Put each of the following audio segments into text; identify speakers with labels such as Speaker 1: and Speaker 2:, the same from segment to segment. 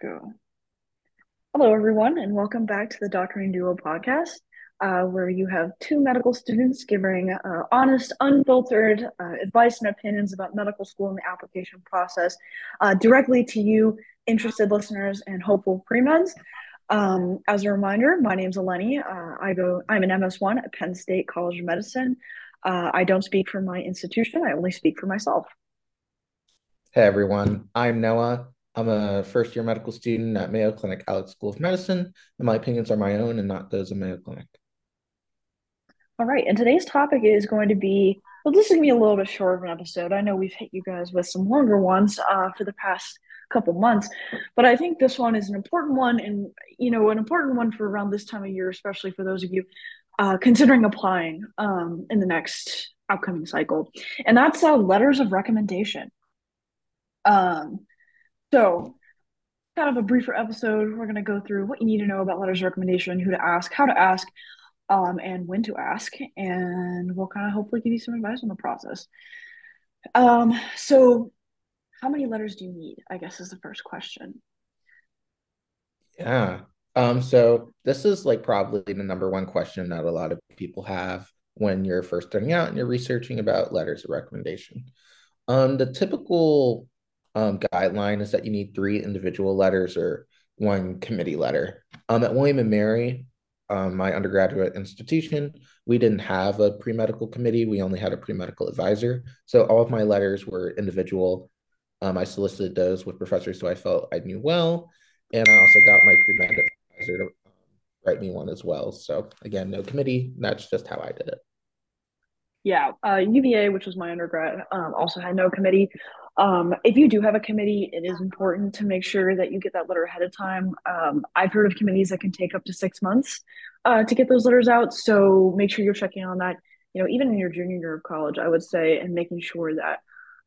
Speaker 1: Go. Hello, everyone, and welcome back to the Doctoring Duo podcast, uh, where you have two medical students giving uh, honest, unfiltered uh, advice and opinions about medical school and the application process uh, directly to you, interested listeners, and hopeful pre-meds. Um, as a reminder, my name is Eleni. Uh, I go. I'm an MS1 at Penn State College of Medicine. Uh, I don't speak for my institution. I only speak for myself.
Speaker 2: Hey everyone, I'm Noah. I'm a first year medical student at Mayo Clinic Alix School of Medicine, and my opinions are my own and not those of Mayo Clinic.
Speaker 1: All right, and today's topic is going to be well, this is going to be a little bit short of an episode. I know we've hit you guys with some longer ones uh, for the past couple months, but I think this one is an important one, and you know, an important one for around this time of year, especially for those of you uh, considering applying um, in the next upcoming cycle, and that's uh, letters of recommendation. Um, so, kind of a briefer episode. We're going to go through what you need to know about letters of recommendation, who to ask, how to ask, um, and when to ask. And we'll kind of hopefully give you some advice on the process. Um, so, how many letters do you need? I guess is the first question.
Speaker 2: Yeah. Um, so this is like probably the number one question that a lot of people have when you're first starting out and you're researching about letters of recommendation. Um, the typical um, guideline is that you need three individual letters or one committee letter. Um, at William and Mary, um, my undergraduate institution, we didn't have a pre medical committee. We only had a pre medical advisor. So all of my letters were individual. Um, I solicited those with professors who I felt I knew well. And I also got my pre med advisor to write me one as well. So again, no committee. That's just how I did it.
Speaker 1: Yeah, uh, UVA, which was my undergrad, um, also had no committee. Um, if you do have a committee, it is important to make sure that you get that letter ahead of time. Um, I've heard of committees that can take up to six months uh, to get those letters out. So make sure you're checking on that. You know, even in your junior year of college, I would say, and making sure that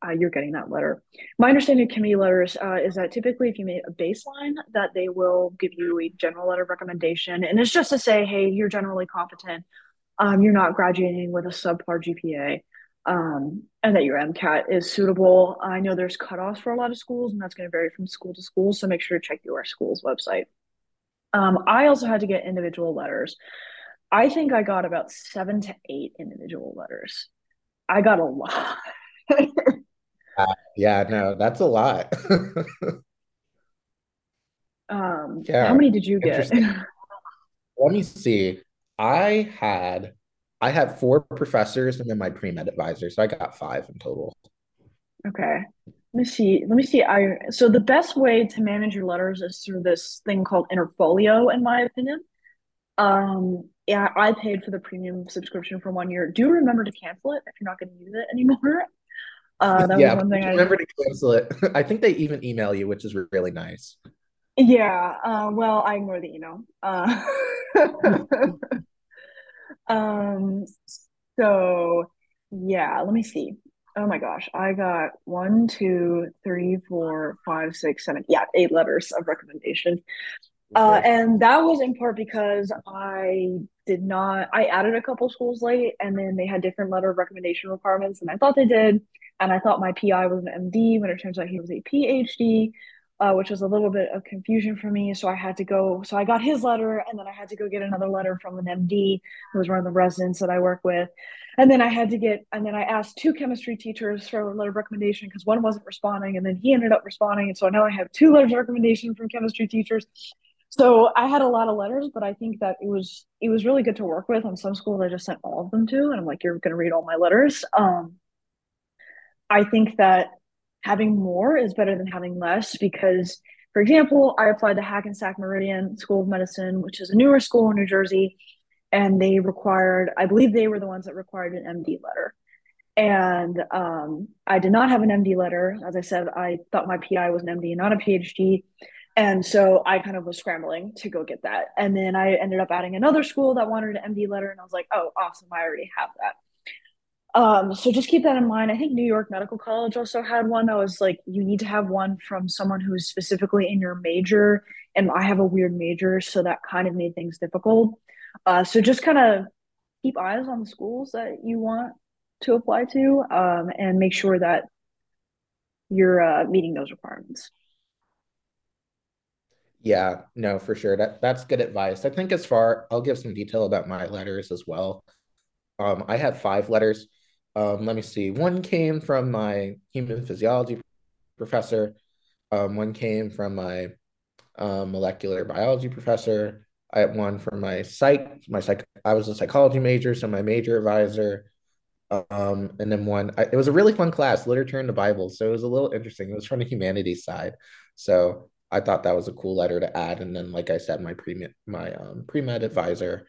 Speaker 1: uh, you're getting that letter. My understanding of committee letters uh, is that typically, if you make a baseline, that they will give you a general letter of recommendation, and it's just to say, hey, you're generally competent. Um, you're not graduating with a subpar GPA um, and that your MCAT is suitable. I know there's cutoffs for a lot of schools, and that's going to vary from school to school. So make sure to check your school's website. Um, I also had to get individual letters. I think I got about seven to eight individual letters. I got a lot.
Speaker 2: uh, yeah, no, that's a lot.
Speaker 1: um, yeah. How many did you get?
Speaker 2: Let me see. I had I had four professors and then my pre-med advisor. So I got five in total.
Speaker 1: Okay. Let me see. Let me see. I so the best way to manage your letters is through this thing called Interfolio, in my opinion. Um, yeah, I paid for the premium subscription for one year. Do remember to cancel it if you're not going to use it anymore.
Speaker 2: Uh, that yeah, was one thing. I remember to cancel it. I think they even email you, which is really nice.
Speaker 1: Yeah. Uh, well, I ignore the email. Uh, Um, so yeah, let me see. Oh my gosh, I got one, two, three, four, five, six, seven. Yeah, eight letters of recommendation. Uh, and that was in part because I did not, I added a couple schools late and then they had different letter of recommendation requirements and I thought they did. And I thought my PI was an MD when it turns out he was a PhD uh, which was a little bit of confusion for me. So I had to go. So I got his letter, and then I had to go get another letter from an MD who was one of the residents that I work with. And then I had to get, and then I asked two chemistry teachers for a letter of recommendation because one wasn't responding, and then he ended up responding. And so now I have two letters of recommendation from chemistry teachers. So I had a lot of letters, but I think that it was it was really good to work with. On some schools, I just sent all of them to, and I'm like, you're going to read all my letters. Um, I think that having more is better than having less because for example i applied to hackensack meridian school of medicine which is a newer school in new jersey and they required i believe they were the ones that required an md letter. And um, i did not have an md letter. As i said i thought my pi was an md not a phd and so i kind of was scrambling to go get that. And then i ended up adding another school that wanted an md letter and i was like oh awesome i already have that um, so just keep that in mind. I think New York Medical College also had one that was like you need to have one from someone who's specifically in your major, and I have a weird major, so that kind of made things difficult. Uh, so just kind of keep eyes on the schools that you want to apply to, um, and make sure that you're uh, meeting those requirements.
Speaker 2: Yeah, no, for sure. That that's good advice. I think as far, I'll give some detail about my letters as well. Um, I had five letters. Um, let me see. One came from my human physiology professor. Um, one came from my um, molecular biology professor. I had one from my psych, my psych. I was a psychology major, so my major advisor. Um, and then one. I, it was a really fun class, literature and the Bible. So it was a little interesting. It was from the humanities side. So I thought that was a cool letter to add. And then, like I said, my pre my um, pre med advisor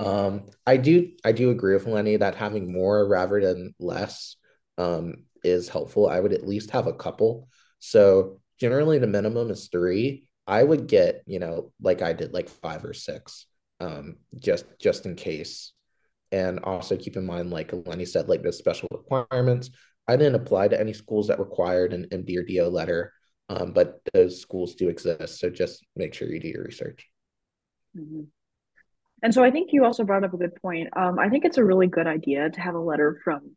Speaker 2: um, I do I do agree with Lenny that having more rather than less um, is helpful. I would at least have a couple. So generally the minimum is three. I would get, you know, like I did like five or six, um, just just in case. And also keep in mind, like Lenny said, like the special requirements. I didn't apply to any schools that required an MD or DO letter, um, but those schools do exist. So just make sure you do your research.
Speaker 1: Mm-hmm. And so I think you also brought up a good point. Um, I think it's a really good idea to have a letter from.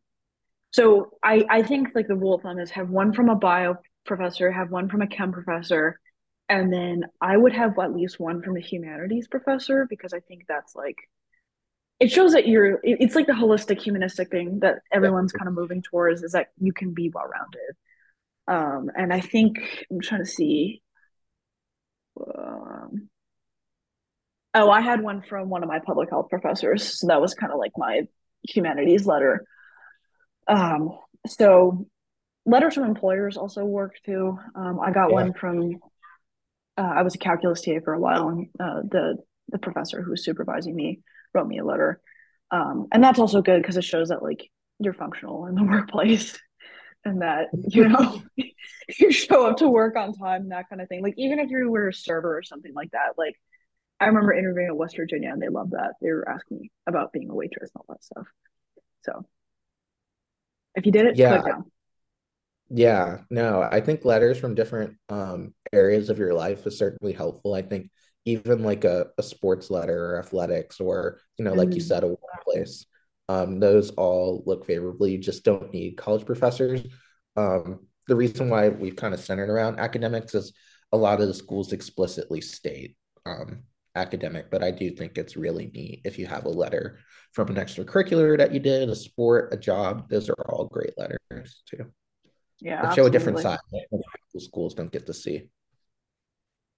Speaker 1: So I I think like the rule of thumb is have one from a bio professor, have one from a chem professor, and then I would have at least one from a humanities professor because I think that's like it shows that you're it's like the holistic humanistic thing that everyone's kind of moving towards is that you can be well rounded. Um, and I think I'm trying to see. Um, Oh, I had one from one of my public health professors. So that was kind of like my humanities letter. Um, so letters from employers also work too. Um, I got yeah. one from uh, I was a calculus TA for a while, and uh, the the professor who was supervising me wrote me a letter, um, and that's also good because it shows that like you're functional in the workplace, and that you know you show up to work on time, and that kind of thing. Like even if you were a server or something like that, like I remember interviewing at West Virginia and they loved that. They were asking me about being a waitress and all that stuff. So if you did it,
Speaker 2: yeah. Yeah, no, I think letters from different um, areas of your life is certainly helpful. I think even like a, a sports letter or athletics or, you know, mm-hmm. like you mm-hmm. said, a workplace, um, those all look favorably. You just don't need college professors. Um, the reason why we've kind of centered around academics is a lot of the schools explicitly state um, academic, but I do think it's really neat if you have a letter from an extracurricular that you did, a sport, a job. Those are all great letters too.
Speaker 1: Yeah,
Speaker 2: show a different side that schools don't get to see.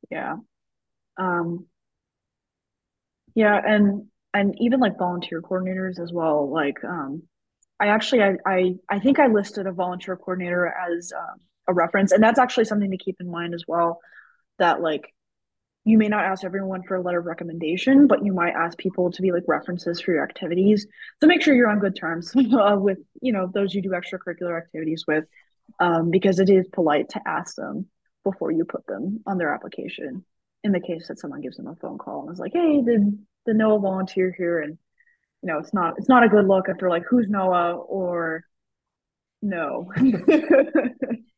Speaker 1: Yeah, um, yeah, and and even like volunteer coordinators as well. Like, um, I actually I I, I think I listed a volunteer coordinator as um, a reference, and that's actually something to keep in mind as well. That like you may not ask everyone for a letter of recommendation, but you might ask people to be like references for your activities. So make sure you're on good terms uh, with you know those you do extracurricular activities with, um, because it is polite to ask them before you put them on their application. In the case that someone gives them a phone call and is like, "Hey, did the Noah volunteer here?" and you know it's not it's not a good look if they're like, "Who's Noah?" or no.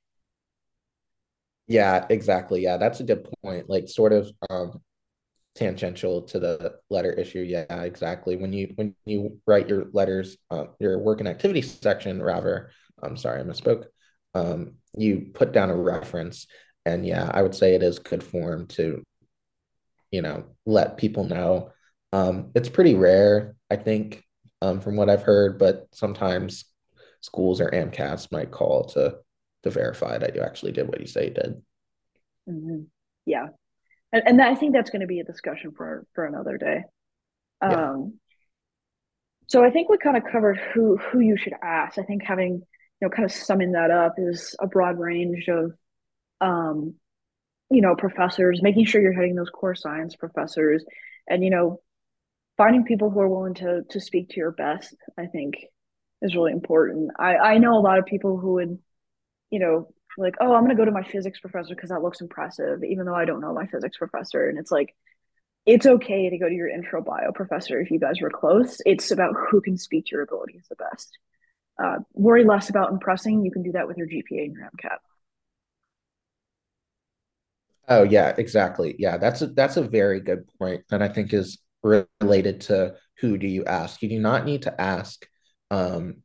Speaker 2: Yeah, exactly. Yeah, that's a good point. Like sort of um tangential to the letter issue. Yeah, exactly. When you when you write your letters, uh, your work and activity section, rather, I'm sorry, I misspoke. Um, you put down a reference, and yeah, I would say it is good form to, you know, let people know. Um, it's pretty rare, I think, um, from what I've heard, but sometimes schools or AMCAS might call to to verify that you actually did what you say you did.
Speaker 1: Mm-hmm. Yeah, and, and I think that's going to be a discussion for for another day. Yeah. Um, so I think we kind of covered who who you should ask. I think having you know kind of summing that up is a broad range of um, you know professors, making sure you're hitting those core science professors, and you know finding people who are willing to to speak to your best. I think is really important. I I know a lot of people who would you know, like, oh, I'm going to go to my physics professor because that looks impressive, even though I don't know my physics professor. And it's like, it's okay to go to your intro bio professor if you guys were close. It's about who can speak to your abilities the best. Uh, worry less about impressing. You can do that with your GPA and your MCAT.
Speaker 2: Oh yeah, exactly. Yeah, that's a that's a very good point, and I think is related to who do you ask. You do not need to ask um,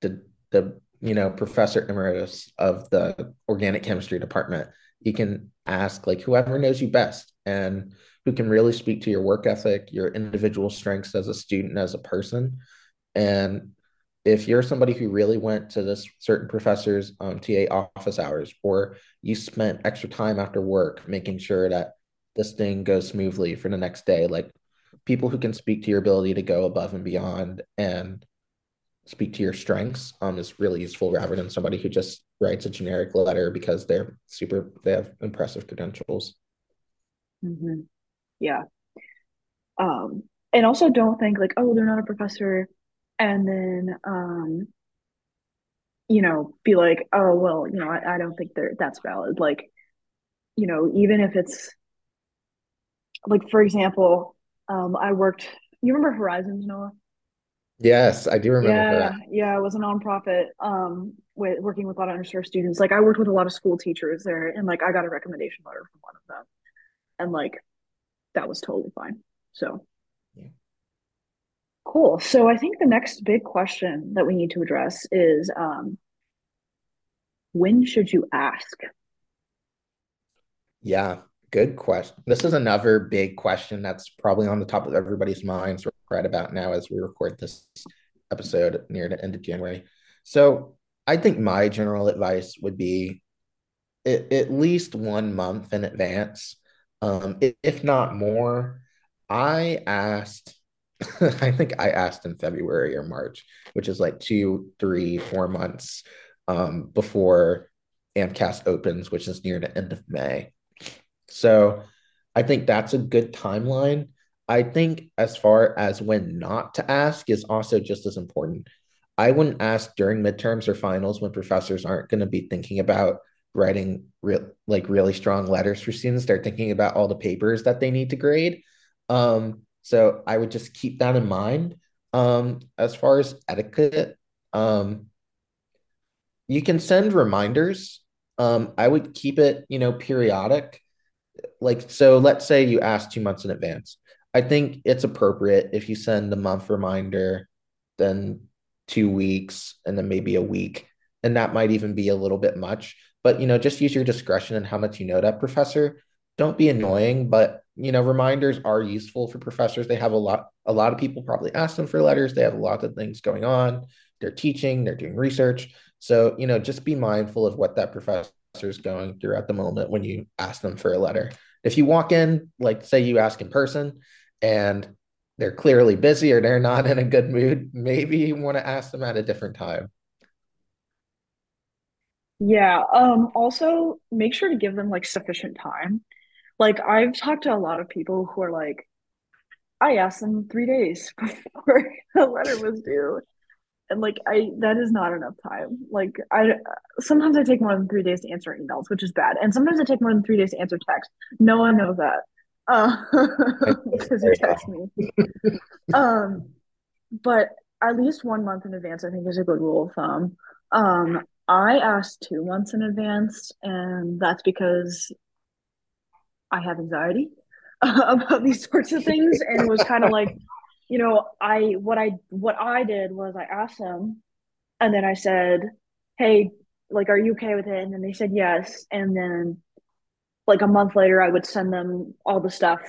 Speaker 2: the the you know, professor emeritus of the organic chemistry department. You can ask like whoever knows you best. and who can really speak to your work ethic, your individual strengths as a student, as a person. And if you're somebody who really went to this certain professor's um, TA office hours, or you spent extra time after work making sure that this thing goes smoothly for the next day, like people who can speak to your ability to go above and beyond and speak to your strengths um, is really useful rather than somebody who just writes a generic letter because they're super, they have impressive credentials.
Speaker 1: Mm-hmm. Yeah. Um, and also don't think like, oh, they're not a professor and then um you know be like oh well you know I, I don't think they're that's valid like you know even if it's like for example um I worked you remember Horizons Noah
Speaker 2: Yes, I do remember
Speaker 1: yeah
Speaker 2: that.
Speaker 1: yeah it was a nonprofit um with working with a lot of underserved students like I worked with a lot of school teachers there and like I got a recommendation letter from one of them and like that was totally fine so
Speaker 2: Yeah.
Speaker 1: Cool. So I think the next big question that we need to address is um, when should you ask?
Speaker 2: Yeah, good question. This is another big question that's probably on the top of everybody's minds right about now as we record this episode near the end of January. So I think my general advice would be at, least one month in advance, um, if not more. I asked, I think I asked in February or March, which is like two, three, four months um, before AMCAS opens, which is near the end of May. So I think that's a good timeline. I think as far as when not to ask is also just as important. I wouldn't ask during midterms or finals when professors aren't going to be thinking about writing like really strong letters for students. They're thinking about all the papers that they need to grade. Um, so I would just keep that in mind. Um, as far as etiquette, um, you can send reminders. Um, I would keep it, you know, periodic like so let's say you ask two months in advance i think it's appropriate if you send a month reminder then two weeks and then maybe a week and that might even be a little bit much. But you know just use your discretion and how much you know that professor. Don't be annoying but you know reminders are useful for professors. They have a lot a lot of people probably ask them for letters. They have a lot of things going on. They're teaching they're doing research. So you know just be mindful of what that professor is going through at the moment when you ask them for a letter. If you walk in, like say you ask in person and they're clearly busy or they're not in a good mood, maybe you want to ask them at a different time.
Speaker 1: Yeah. Um, also make sure to give them like sufficient time. Like I've talked to a lot of people who are like, I asked them three days before the letter was due. And like I that is not enough time. Like I sometimes I take more than three days to answer emails, which is bad. And sometimes I take more than three days to answer text. No one knows that. Uh because you text me. Um but at least one month in advance, I think is a good rule of thumb. Um I asked two months in advance, and that's because I have anxiety about these sorts of things and it was kind of like you know, I what I what I did was I asked them and then I said, "Hey, like are you okay with it?" And then they said yes. And then like a month later I would send them all the stuff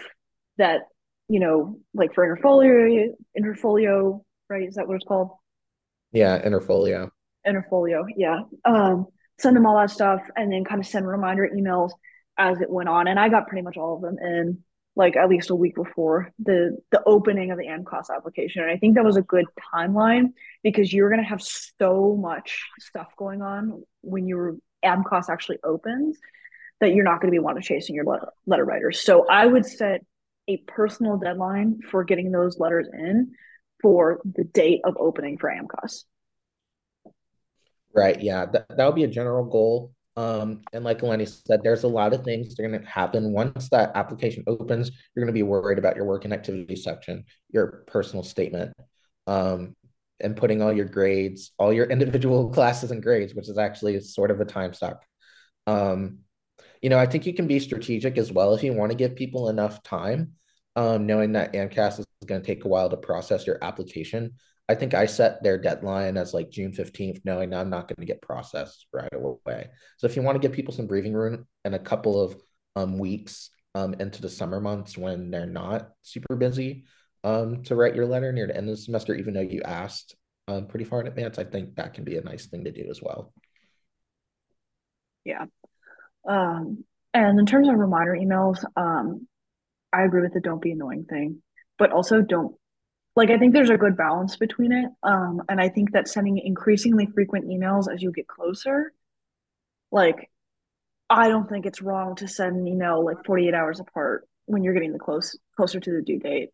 Speaker 1: that, you know, like for interfolio interfolio, right? Is that what it's called?
Speaker 2: Yeah, interfolio.
Speaker 1: Interfolio, yeah. Um send them all that stuff and then kind of send reminder emails as it went on and I got pretty much all of them in like at least a week before the the opening of the AMCAS application. And I think that was a good timeline because you're gonna have so much stuff going on when your AMCAS actually opens that you're not gonna be wanting to chasing your letter, letter writers. So I would set a personal deadline for getting those letters in for the date of opening for AMCAS.
Speaker 2: Right. Yeah. That, that would be a general goal. Um, and like Eleni said, there's a lot of things that are going to happen once that application opens. You're going to be worried about your work and activity section, your personal statement, um, and putting all your grades, all your individual classes and grades, which is actually sort of a time suck. Um, you know, I think you can be strategic as well if you want to give people enough time, um, knowing that AMCAS is going to take a while to process your application. I think I set their deadline as like June 15th, knowing I'm not going to get processed right away. So if you want to give people some breathing room and a couple of um, weeks um, into the summer months when they're not super busy um, to write your letter near the end of the semester, even though you asked um, pretty far in advance, I think that can be a nice thing to do as well.
Speaker 1: Yeah. Um, and in terms of reminder emails, um, I agree with the don't be annoying thing, but also don't like I think there's a good balance between it. Um, and I think that sending increasingly frequent emails as you get closer, like I don't think it's wrong to send an email like 48 hours apart when you're getting the close closer to the due date.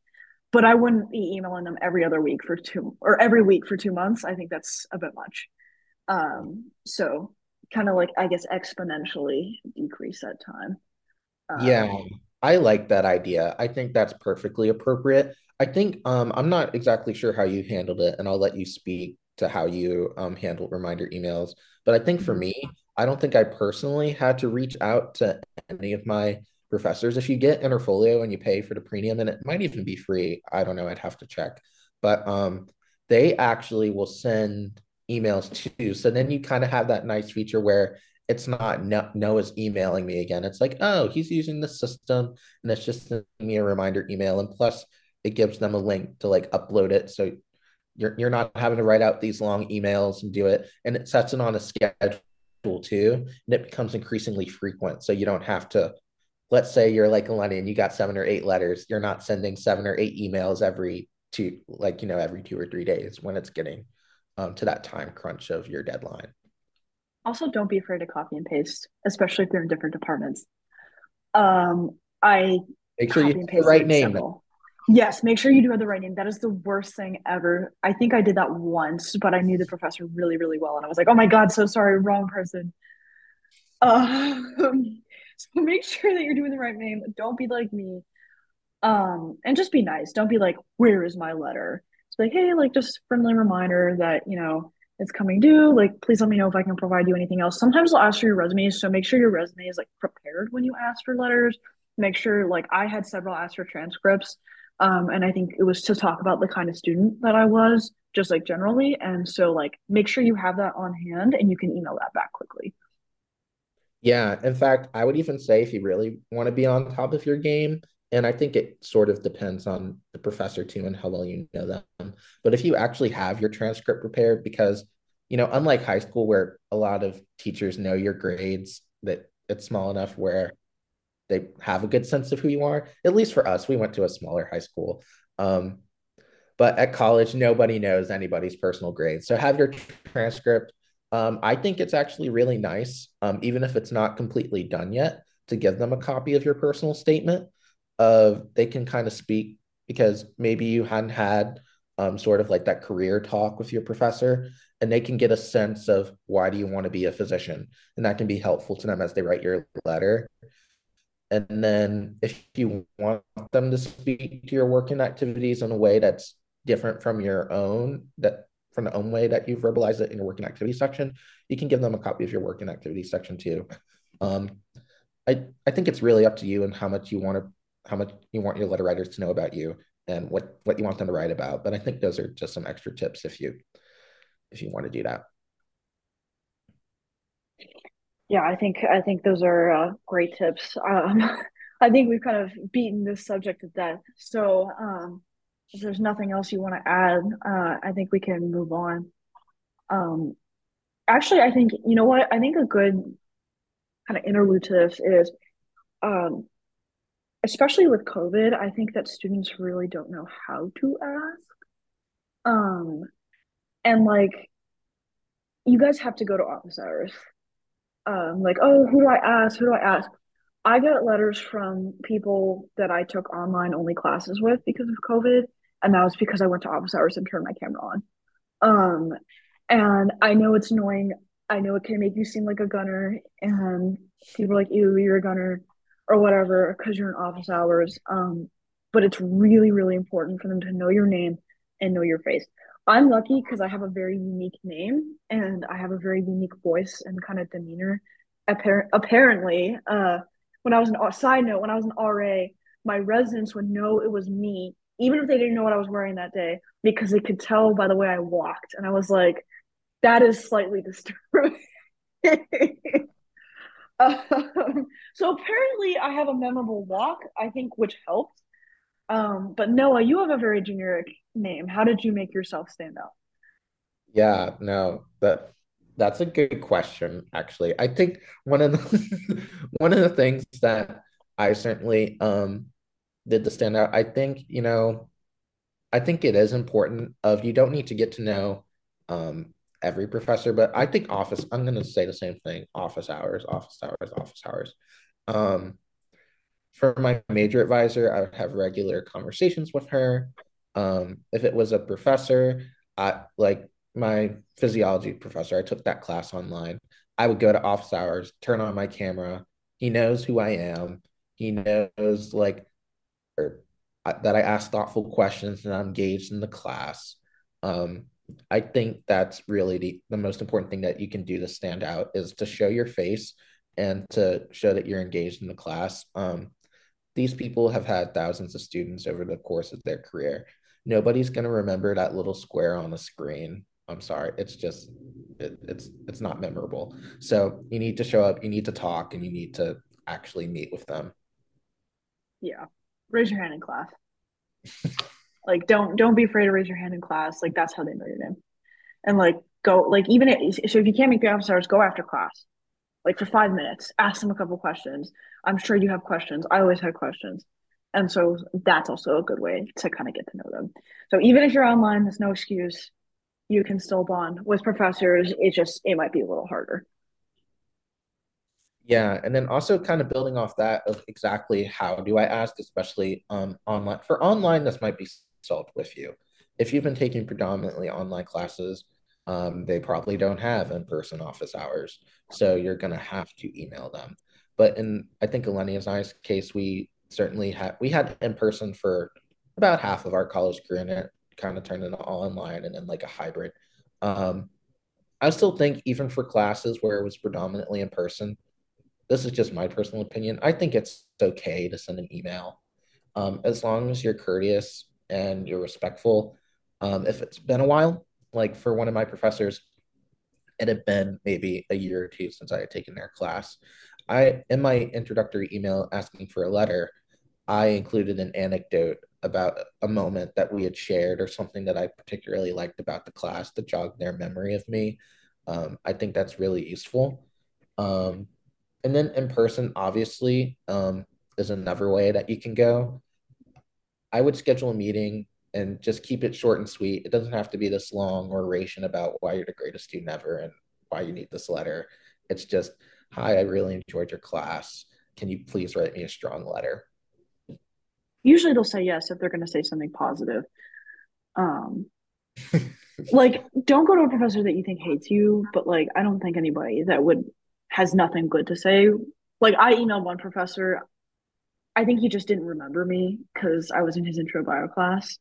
Speaker 1: But I wouldn't be emailing them every other week for two or every week for two months. I think that's a bit much. Um, so kind of like I guess exponentially decrease that time.
Speaker 2: Um, yeah, I like that idea. I think that's perfectly appropriate. I think um, I'm not exactly sure how you handled it, and I'll let you speak to how you um, handle reminder emails. But I think for mm-hmm. me, I don't think I personally had to reach out to any of my professors. If you get Interfolio and you pay for the premium, and it might even be free, I don't know, I'd have to check. But um, they actually will send emails too. So then you kind of have that nice feature where it's not Noah's emailing me again. It's like, oh, he's using the system, and it's just sending me a reminder email. And plus, it gives them a link to like upload it, so you're you're not having to write out these long emails and do it. And it sets it on a schedule too, and it becomes increasingly frequent. So you don't have to. Let's say you're like Lenny and you got seven or eight letters. You're not sending seven or eight emails every two, like you know, every two or three days when it's getting um, to that time crunch of your deadline.
Speaker 1: Also, don't be afraid to copy and paste, especially if they're in different departments. Um, I
Speaker 2: make sure you have the right name. Several.
Speaker 1: Yes, make sure you do have the right name. That is the worst thing ever. I think I did that once, but I knew the professor really, really well, and I was like, "Oh my god, so sorry, wrong person." Um, so make sure that you're doing the right name. Don't be like me, um, and just be nice. Don't be like, "Where is my letter?" Like, hey, like just friendly reminder that, you know, it's coming due. Like, please let me know if I can provide you anything else. Sometimes they'll ask for your resumes. So make sure your resume is like prepared when you ask for letters. Make sure, like, I had several ask for transcripts. Um, and I think it was to talk about the kind of student that I was, just like generally. And so, like, make sure you have that on hand and you can email that back quickly.
Speaker 2: Yeah. In fact, I would even say if you really want to be on top of your game, and I think it sort of depends on the professor too and how well you know them. But if you actually have your transcript prepared, because you know, unlike high school where a lot of teachers know your grades, that it's small enough where they have a good sense of who you are. At least for us, we went to a smaller high school. Um, but at college, nobody knows anybody's personal grades. So have your transcript. Um, I think it's actually really nice, um, even if it's not completely done yet, to give them a copy of your personal statement of they can kind of speak because maybe you hadn't had um, sort of like that career talk with your professor and they can get a sense of why do you want to be a physician and that can be helpful to them as they write your letter. And then if you want them to speak to your working activities in a way that's different from your own that from the own way that you verbalize it in your working activity section you can give them a copy of your working activity section too. Um, I, I think it's really up to you and how much you want to how much you want your letter writers to know about you and what what you want them to write about. But I think those are just some extra tips if you if you want to do that.
Speaker 1: Yeah, I think I think those are uh, great tips. Um, I think we've kind of beaten this subject to death. So um, if there's nothing else you want to add, uh, I think we can move on. Um, actually, I think you know what I think a good kind of interlude to this is um, especially with COVID, I think that students really don't know how to ask. Um, and like, you guys have to go to office hours. Um, like, oh, who do I ask? Who do I ask? I got letters from people that I took online only classes with because of COVID, and that was because I went to office hours and turned my camera on. Um, and I know it's annoying. I know it can make you seem like a gunner, and people like, "Ew, you're a gunner." Or whatever because you're in office hours. Um, but it's really, really important for them to know your name and know your face. I'm lucky because I have a very unique name and I have a very unique voice and kind of demeanor. Appar- apparently, uh, when I was an side note, when I was an RA, my residents would know it was me, even if they didn't know what I was wearing that day, because they could tell by the way I walked. And I was like, that is slightly disturbing. Um, so apparently I have a memorable walk, I think, which helped. Um, but Noah, you have a very generic name. How did you make yourself stand out?
Speaker 2: Yeah, no, that that's a good question, actually. I think one of the one of the things that I certainly um did to stand out, I think, you know, I think it is important of you don't need to get to know um every professor, but I think office, I'm gonna say the same thing, office hours, office hours, office hours. Um for my major advisor, I would have regular conversations with her. Um, if it was a professor, I like my physiology professor, I took that class online. I would go to office hours, turn on my camera. He knows who I am. He knows like or uh, that I ask thoughtful questions and I'm engaged in the class. Um, I think that's really the, the most important thing that you can do to stand out is to show your face and to show that you're engaged in the class. Um, these people have had thousands of students over the course of their career. Nobody's going to remember that little square on the screen. I'm sorry, it's just it, it's it's not memorable. So you need to show up, you need to talk, and you need to actually meet with them.
Speaker 1: Yeah. Raise your hand in class. Like don't don't be afraid to raise your hand in class. Like that's how they know your name. And like go like even if, so if you can't make the office hours, go after class. Like for five minutes, ask them a couple questions. I'm sure you have questions. I always had questions. And so that's also a good way to kind of get to know them. So even if you're online, there's no excuse. You can still bond with professors. It just it might be a little harder.
Speaker 2: Yeah, and then also kind of building off that of exactly how do I ask, especially um online. For online, this might be solved with you. If you've been taking predominantly online classes, um, they probably don't have in-person office hours, so you're gonna have to email them. But in I think Elenia's I's case, we certainly had we had in person for about half of our college career, and it kind of turned into all online and then like a hybrid. Um, I still think even for classes where it was predominantly in person, this is just my personal opinion. I think it's okay to send an email um, as long as you're courteous and you're respectful. Um, if it's been a while, like for one of my professors, it had been maybe a year or two since I had taken their class. I, in my introductory email asking for a letter, I included an anecdote about a moment that we had shared or something that I particularly liked about the class to jog their memory of me. Um, I think that's really useful. Um, and then in person, obviously, um, is another way that you can go. I would schedule a meeting and just keep it short and sweet. It doesn't have to be this long oration about why you're the greatest student ever and why you need this letter. It's just, hi, I really enjoyed your class. Can you please write me a strong letter?
Speaker 1: Usually they'll say yes if they're going to say something positive. Um, like don't go to a professor that you think hates you, but like I don't think anybody that would has nothing good to say. Like I emailed one professor. I think he just didn't remember me because I was in his intro bio class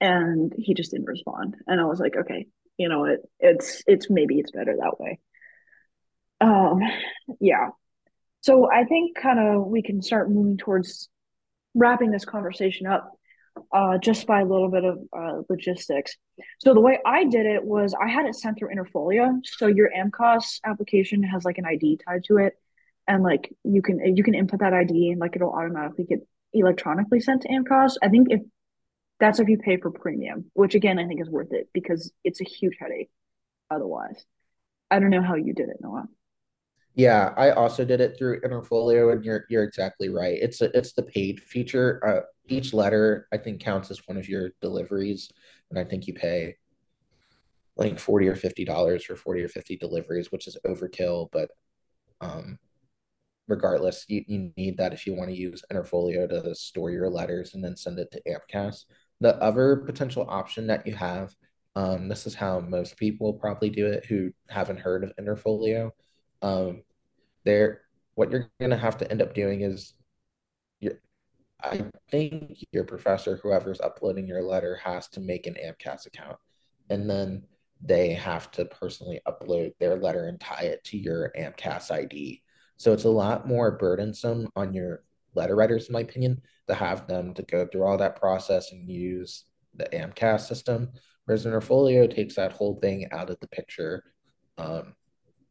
Speaker 1: and he just didn't respond. And I was like, okay, you know what? It's it's maybe it's better that way. Um yeah. So I think kind of we can start moving towards wrapping this conversation up uh, just by a little bit of uh, logistics. So the way I did it was I had it sent through Interfolio. So your AMCAS application has like an ID tied to it, and like you can you can input that ID and like it'll automatically get electronically sent to AMCAS. I think if that's if you pay for premium, which again I think is worth it because it's a huge headache otherwise. I don't know how you did it, Noah.
Speaker 2: Yeah, I also did it through Interfolio, and you're you're exactly right. It's a, it's the paid feature. Uh, each letter I think counts as one of your deliveries, and I think you pay like forty or fifty dollars for forty or fifty deliveries, which is overkill. But um, regardless, you, you need that if you want to use Interfolio to store your letters and then send it to AMCAS. The other potential option that you have, um, this is how most people probably do it who haven't heard of Interfolio um, there, what you're gonna have to end up doing is, you, I think your professor, whoever's uploading your letter, has to make an AMCAS account, and then they have to personally upload their letter and tie it to your AMCAS ID. So it's a lot more burdensome on your letter writers, in my opinion, to have them to go through all that process and use the AMCAS system. Whereas Interfolio takes that whole thing out of the picture. Um,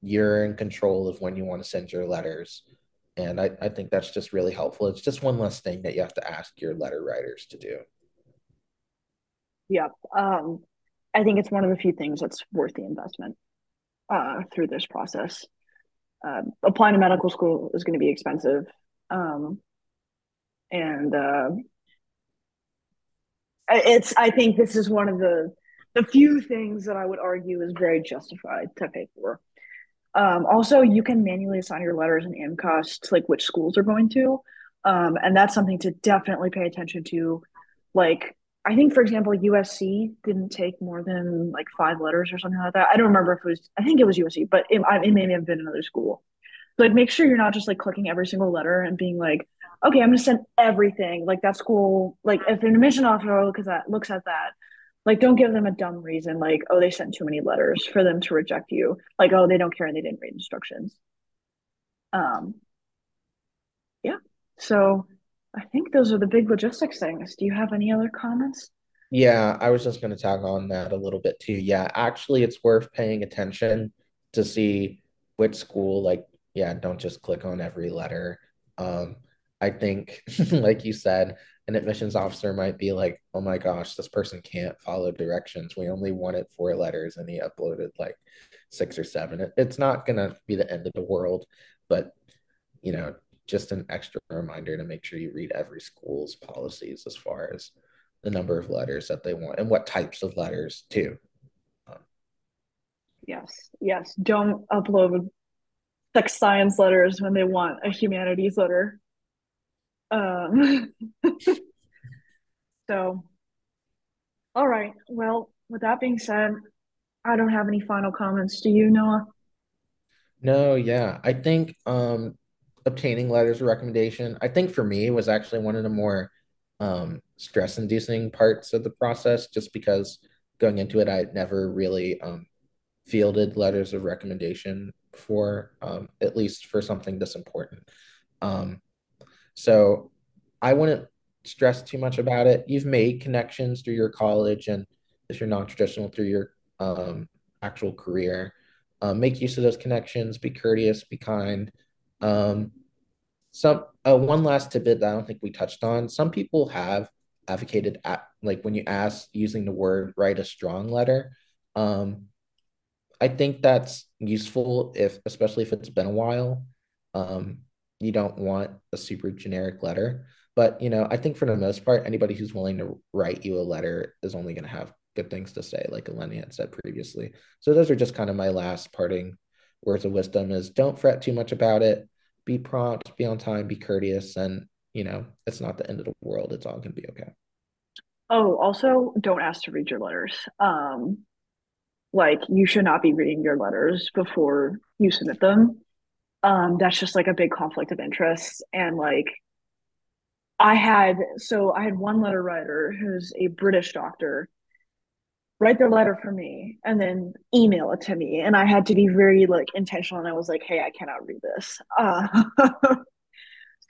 Speaker 2: you're in control of when you want to send your letters. And I, I think that's just really helpful. It's just one less thing that you have to ask your letter writers to do.
Speaker 1: Yep. Um, I think it's one of the few things that's worth the investment uh, through this process. Uh, applying to medical school is going to be expensive. Um, and uh, it's, I think this is one of the, the few things that I would argue is very justified to pay for. Um, also, you can manually assign your letters and AMCAS to like which schools are going to. Um, and that's something to definitely pay attention to. Like, I think, for example, USC didn't take more than like five letters or something like that. I don't remember if it was, I think it was USC, but it, it may have been another school. Like, make sure you're not just like clicking every single letter and being like, okay, I'm going to send everything. Like, that school, like, if an admission officer looks at looks at that, like, don't give them a dumb reason, like, oh, they sent too many letters for them to reject you. Like, oh, they don't care and they didn't read instructions. Um, yeah. So I think those are the big logistics things. Do you have any other comments?
Speaker 2: Yeah, I was just going to tag on that a little bit too. Yeah, actually, it's worth paying attention to see which school, like, yeah, don't just click on every letter. Um, I think, like you said, an admissions officer might be like, oh my gosh, this person can't follow directions. We only wanted four letters and he uploaded like six or seven. It, it's not going to be the end of the world, but you know, just an extra reminder to make sure you read every school's policies as far as the number of letters that they want and what types of letters too. Um,
Speaker 1: yes, yes. Don't upload sex science letters when they want a humanities letter. Um, so, all right. Well, with that being said, I don't have any final comments. Do you, Noah?
Speaker 2: No, yeah. I think um obtaining letters of recommendation, I think for me was actually one of the more um stress inducing parts of the process just because going into it I had never really um fielded letters of recommendation for um at least for something this important. Um so I wouldn't stress too much about it. You've made connections through your college and if you're non-traditional through your um, actual career. Um, make use of those connections, be courteous, be kind. Um, some uh, one last tidbit that I don't think we touched on. Some people have advocated at like when you ask using the word write a strong letter. Um, I think that's useful if especially if it's been a while. Um, you don't want a super generic letter. But you know, I think for the most part, anybody who's willing to write you a letter is only going to have good things to say, like Eleni had said previously. So those are just kind of my last parting words of wisdom: is don't fret too much about it. Be prompt, be on time, be courteous, and you know, it's not the end of the world. It's all to be okay.
Speaker 1: Oh, also, don't ask to read your letters. Um, like you should not be reading your letters before you submit them um, that's just like a big conflict of interest. And like, I had, so I had one letter writer who's a British doctor write their letter for me and then email it to me. And I had to be very like intentional. And I was like, hey, I cannot read this. Uh,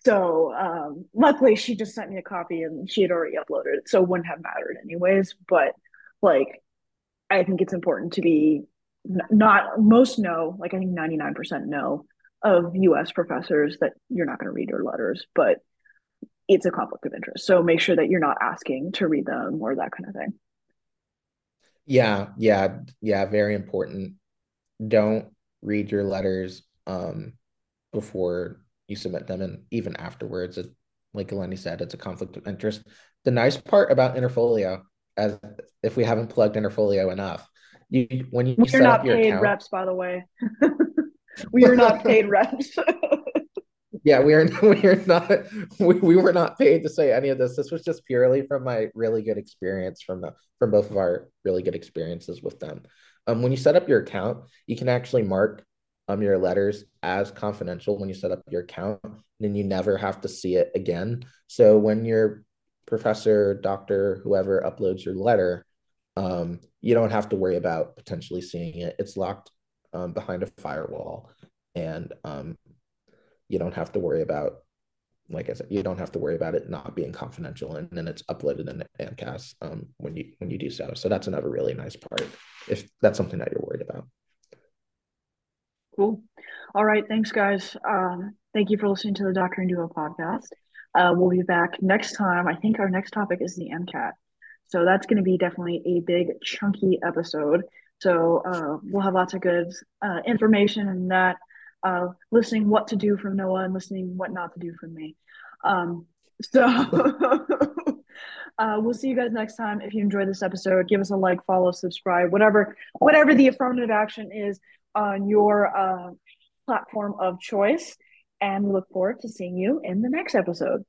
Speaker 1: so um, luckily she just sent me a copy and she had already uploaded it. So it wouldn't have mattered anyways. But like, I think it's important to be not most know, like I think 99% know of US professors that you're not going to read your letters, but it's a conflict of interest. So make sure that you're not asking to read them or that kind of thing.
Speaker 2: Yeah, yeah, yeah, very important. Don't read your letters um before you submit them and even afterwards. It, like Eleni said, it's a conflict of interest. The nice part about Interfolio, as if we haven't plugged Interfolio enough, you when you
Speaker 1: We're
Speaker 2: set
Speaker 1: not
Speaker 2: up your
Speaker 1: paid
Speaker 2: account,
Speaker 1: reps, by the way. we are not paid reps.
Speaker 2: yeah, we are we are not we, we were not paid to say any of this. This was just purely from my really good experience from the from both of our really good experiences with them. Um, when you set up your account, you can actually mark um your letters as confidential when you set up your account, and then you never have to see it again. So when your professor, doctor, whoever uploads your letter, um, you don't have to worry about potentially seeing it. It's locked um, behind a firewall, and um, you don't have to worry about, like I said, you don't have to worry about it not being confidential, and then it's uploaded in AMCAS um, when you when you do so. So that's another really nice part if that's something that you're worried about.
Speaker 1: Cool. All right. Thanks, guys. Um, thank you for listening to the Doctoring Duo podcast. Uh, we'll be back next time. I think our next topic is the MCAT. So that's going to be definitely a big, chunky episode. So uh, we'll have lots of good uh, information in that, uh, listening what to do from Noah and listening what not to do from me. Um, so uh, we'll see you guys next time. If you enjoyed this episode, give us a like, follow, subscribe, whatever, whatever the affirmative action is on your uh, platform of choice. And we look forward to seeing you in the next episode.